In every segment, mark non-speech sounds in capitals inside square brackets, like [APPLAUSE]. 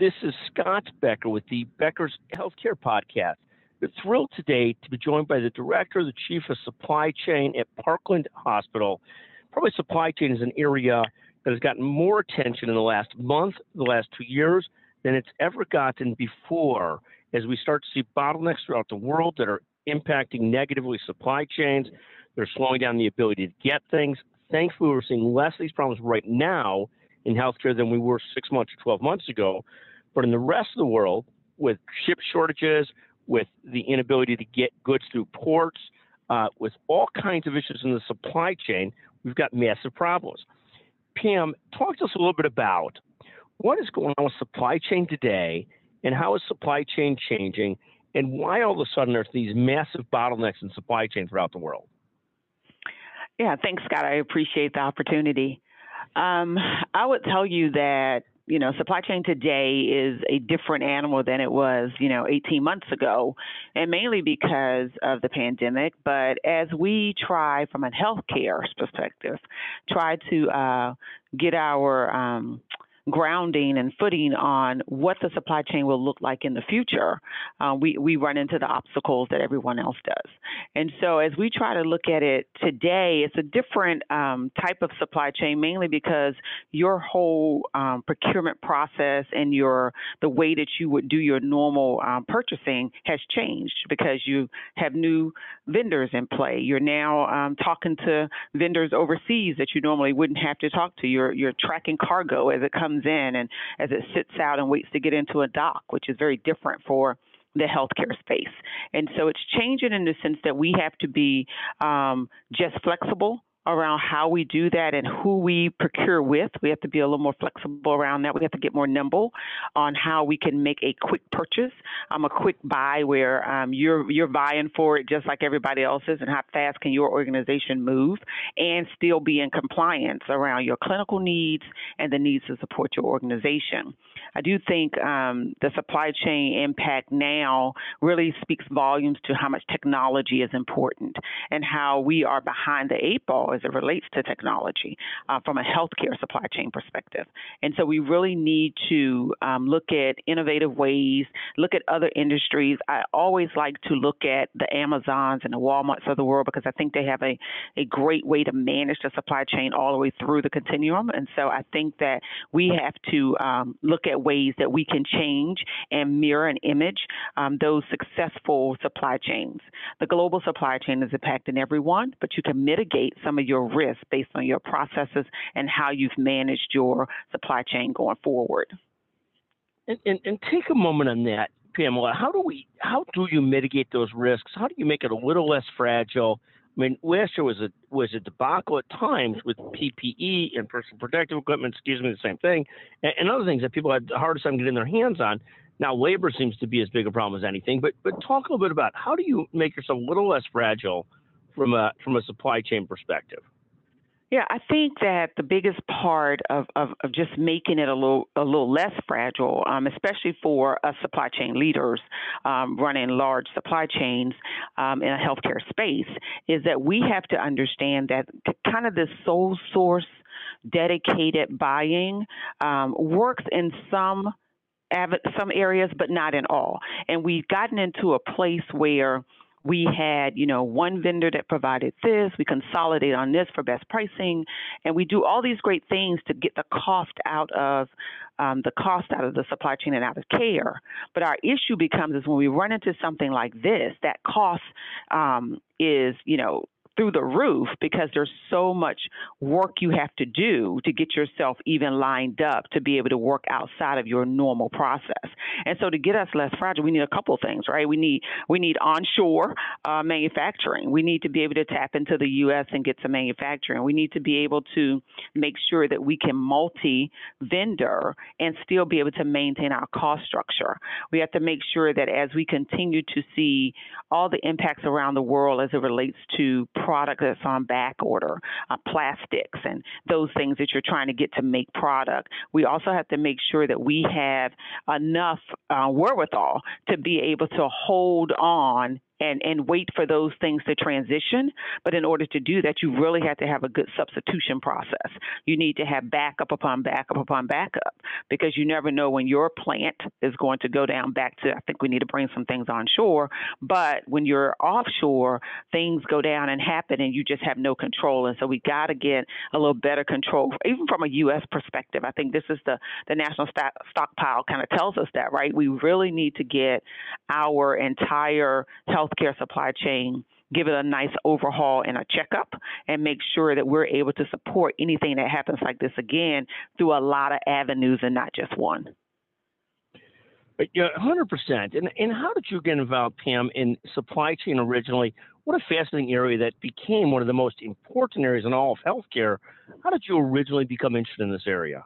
This is Scott Becker with the Becker's Healthcare Podcast. We're thrilled today to be joined by the Director, the Chief of Supply Chain at Parkland Hospital. Probably supply chain is an area that has gotten more attention in the last month, the last two years, than it's ever gotten before as we start to see bottlenecks throughout the world that are impacting negatively supply chains. They're slowing down the ability to get things. Thankfully, we're seeing less of these problems right now in healthcare than we were six months or 12 months ago. But in the rest of the world, with ship shortages, with the inability to get goods through ports, uh, with all kinds of issues in the supply chain, we've got massive problems. Pam, talk to us a little bit about what is going on with supply chain today and how is supply chain changing and why all of a sudden there's these massive bottlenecks in supply chain throughout the world? Yeah, thanks, Scott. I appreciate the opportunity. Um, I would tell you that you know, supply chain today is a different animal than it was, you know, 18 months ago, and mainly because of the pandemic. But as we try, from a healthcare perspective, try to uh, get our um, grounding and footing on what the supply chain will look like in the future, uh, we, we run into the obstacles that everyone else does. And so as we try to look at it today, it's a different um, type of supply chain, mainly because your whole um, procurement process and your the way that you would do your normal um, purchasing has changed because you have new vendors in play. You're now um, talking to vendors overseas that you normally wouldn't have to talk to. You're, you're tracking cargo as it comes in and as it sits out and waits to get into a dock, which is very different for the healthcare space. And so it's changing in the sense that we have to be um, just flexible around how we do that and who we procure with. We have to be a little more flexible around that. We have to get more nimble on how we can make a quick purchase, um, a quick buy where um, you're you're buying for it just like everybody else is, and how fast can your organization move and still be in compliance around your clinical needs and the needs to support your organization. I do think um, the supply chain impact now really speaks volumes to how much technology is important and how we are behind the eight ball as it relates to technology uh, from a healthcare supply chain perspective. And so we really need to um, look at innovative ways, look at other industries. I always like to look at the Amazons and the Walmarts of the world because I think they have a, a great way to manage the supply chain all the way through the continuum. And so I think that we have to um, look at ways that we can change and mirror and image um, those successful supply chains. The global supply chain is impacting everyone, but you can mitigate some of your risk based on your processes and how you've managed your supply chain going forward. And, and, and take a moment on that, Pamela. How do we how do you mitigate those risks? How do you make it a little less fragile? I mean, last year was a was a debacle at times with PPE and personal protective equipment. Excuse me, the same thing, and, and other things that people had the hardest time getting their hands on. Now, labor seems to be as big a problem as anything. But but talk a little bit about how do you make yourself a little less fragile from a from a supply chain perspective? Yeah, I think that the biggest part of, of, of, just making it a little a little less fragile, um, especially for us supply chain leaders um, running large supply chains um, in a healthcare space, is that we have to understand that kind of this sole source dedicated buying um, works in some some areas, but not in all. And we've gotten into a place where we had, you know, one vendor that provided this, we consolidate on this for best pricing, and we do all these great things to get the cost out of um, the cost out of the supply chain and out of care. But our issue becomes is when we run into something like this, that cost um, is, you know, through the roof because there's so much work you have to do to get yourself even lined up to be able to work outside of your normal process. And so to get us less fragile, we need a couple of things, right? We need we need onshore uh, manufacturing. We need to be able to tap into the U.S. and get some manufacturing. We need to be able to make sure that we can multi vendor and still be able to maintain our cost structure. We have to make sure that as we continue to see all the impacts around the world as it relates to product that's on back order, uh, plastics, and those things that you're trying to get to make product. We also have to make sure that we have enough uh, wherewithal to be able to hold on and, and wait for those things to transition. But in order to do that, you really have to have a good substitution process. You need to have backup upon backup upon backup because you never know when your plant is going to go down back to, I think we need to bring some things onshore. But when you're offshore, things go down and happen and you just have no control. And so we got to get a little better control, even from a U.S. perspective. I think this is the, the national stock, stockpile kind of tells us that, right? We really need to get our entire healthcare supply chain give it a nice overhaul and a checkup and make sure that we're able to support anything that happens like this again through a lot of avenues and not just one. Uh, yeah, hundred percent. And and how did you get involved, Pam, in supply chain originally? What a fascinating area that became one of the most important areas in all of healthcare. How did you originally become interested in this area?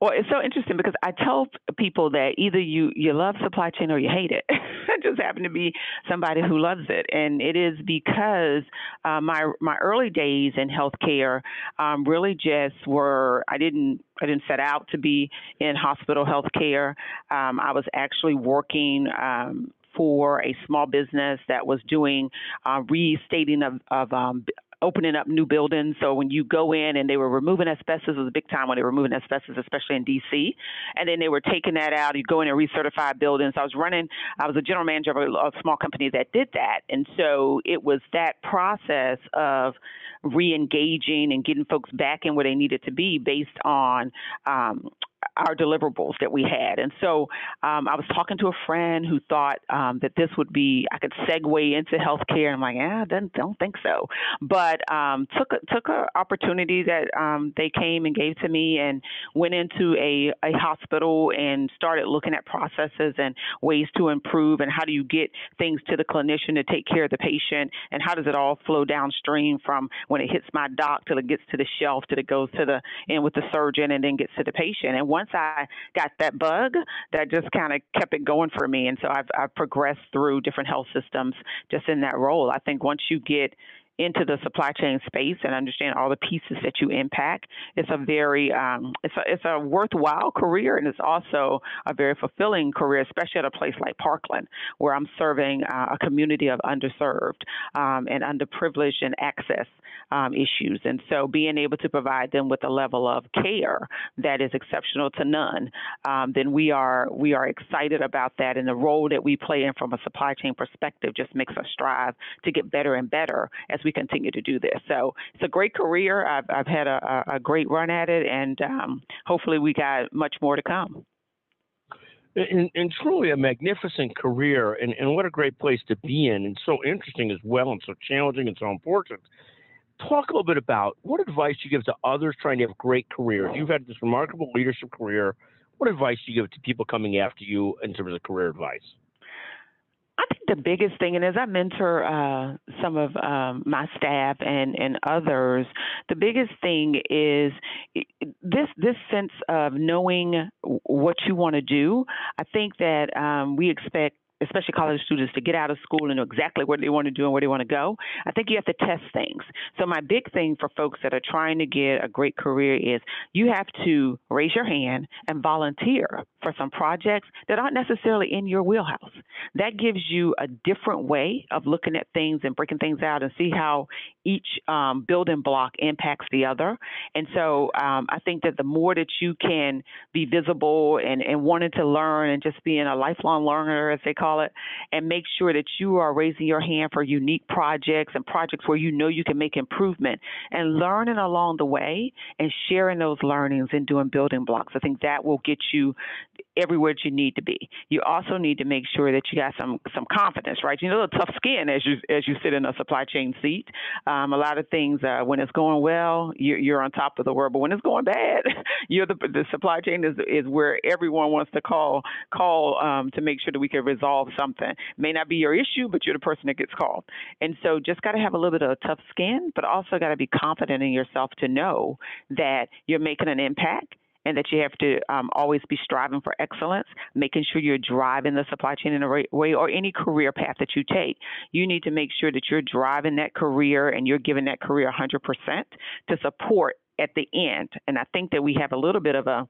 Well, it's so interesting because I tell people that either you you love supply chain or you hate it. [LAUGHS] I just happen to be somebody who loves it, and it is because uh, my my early days in healthcare um, really just were. I didn't I didn't set out to be in hospital healthcare. Um, I was actually working. Um, for a small business that was doing uh, restating of, of um, opening up new buildings. So when you go in and they were removing asbestos, it was a big time when they were removing asbestos, especially in DC. And then they were taking that out. You go in and recertify buildings. I was running, I was a general manager of a, a small company that did that. And so it was that process of re-engaging and getting folks back in where they needed to be based on um, our deliverables that we had. And so um, I was talking to a friend who thought um, that this would be, I could segue into healthcare. I'm like, yeah, don't think so. But um, took took an opportunity that um, they came and gave to me and went into a, a hospital and started looking at processes and ways to improve and how do you get things to the clinician to take care of the patient and how does it all flow downstream from when it hits my dock till it gets to the shelf till it goes to the in with the surgeon and then gets to the patient. And once I got that bug, that just kind of kept it going for me. And so I've, I've progressed through different health systems just in that role. I think once you get into the supply chain space and understand all the pieces that you impact, it's a very um, it's a it's a worthwhile career and it's also a very fulfilling career, especially at a place like Parkland, where I'm serving uh, a community of underserved um, and underprivileged and access um, issues. And so being able to provide them with a level of care that is exceptional to none, um, then we are we are excited about that. And the role that we play in from a supply chain perspective just makes us strive to get better and better as we continue to do this. So it's a great career. I've, I've had a, a great run at it, and um, hopefully we got much more to come. And, and, truly a magnificent career, and, and what a great place to be in, and so interesting as well, and so challenging and so important talk a little bit about what advice you give to others trying to have great careers. You've had this remarkable leadership career. What advice do you give to people coming after you in terms of career advice? I think the biggest thing, and as I mentor uh, some of um, my staff and, and others, the biggest thing is this this sense of knowing what you want to do. I think that um, we expect especially college students, to get out of school and know exactly what they want to do and where they want to go, I think you have to test things. So, my big thing for folks that are trying to get a great career is you have to raise your hand and volunteer for some projects that aren't necessarily in your wheelhouse. That gives you a different way of looking at things and breaking things out and see how each um, building block impacts the other. And so, um, I think that the more that you can be visible and, and wanting to learn and just being a lifelong learner, as they call call it, and make sure that you are raising your hand for unique projects and projects where you know you can make improvement and learning along the way and sharing those learnings and doing building blocks. I think that will get you everywhere that you need to be. You also need to make sure that you got some some confidence, right? You know, a tough skin as you as you sit in a supply chain seat. Um, a lot of things uh, when it's going well, you're, you're on top of the world, but when it's going bad, [LAUGHS] you're the the supply chain is is where everyone wants to call call um, to make sure that we can resolve something. May not be your issue, but you're the person that gets called. And so, just got to have a little bit of a tough skin, but also got to be confident in yourself to know that you're making an impact and that you have to um, always be striving for excellence, making sure you're driving the supply chain in a right way or any career path that you take. You need to make sure that you're driving that career and you're giving that career 100% to support at the end. And I think that we have a little bit of a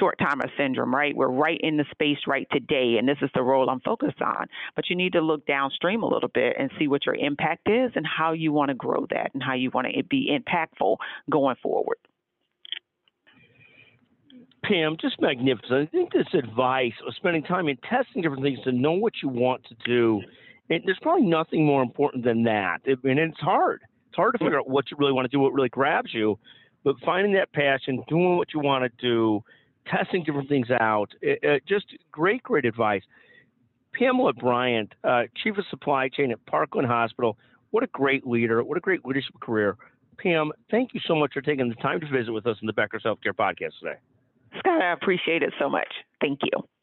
short timer syndrome, right? We're right in the space right today, and this is the role I'm focused on. But you need to look downstream a little bit and see what your impact is and how you want to grow that and how you want to be impactful going forward. Pam, just magnificent. I think this advice of spending time in testing different things to know what you want to do, and there's probably nothing more important than that. I mean, it's hard. It's hard to figure out what you really want to do, what really grabs you, but finding that passion, doing what you want to do, testing different things out, it, it, just great, great advice. Pamela Bryant, uh, Chief of Supply Chain at Parkland Hospital. What a great leader. What a great leadership career. Pam, thank you so much for taking the time to visit with us in the Becker's Healthcare Podcast today. Scott, I appreciate it so much. Thank you.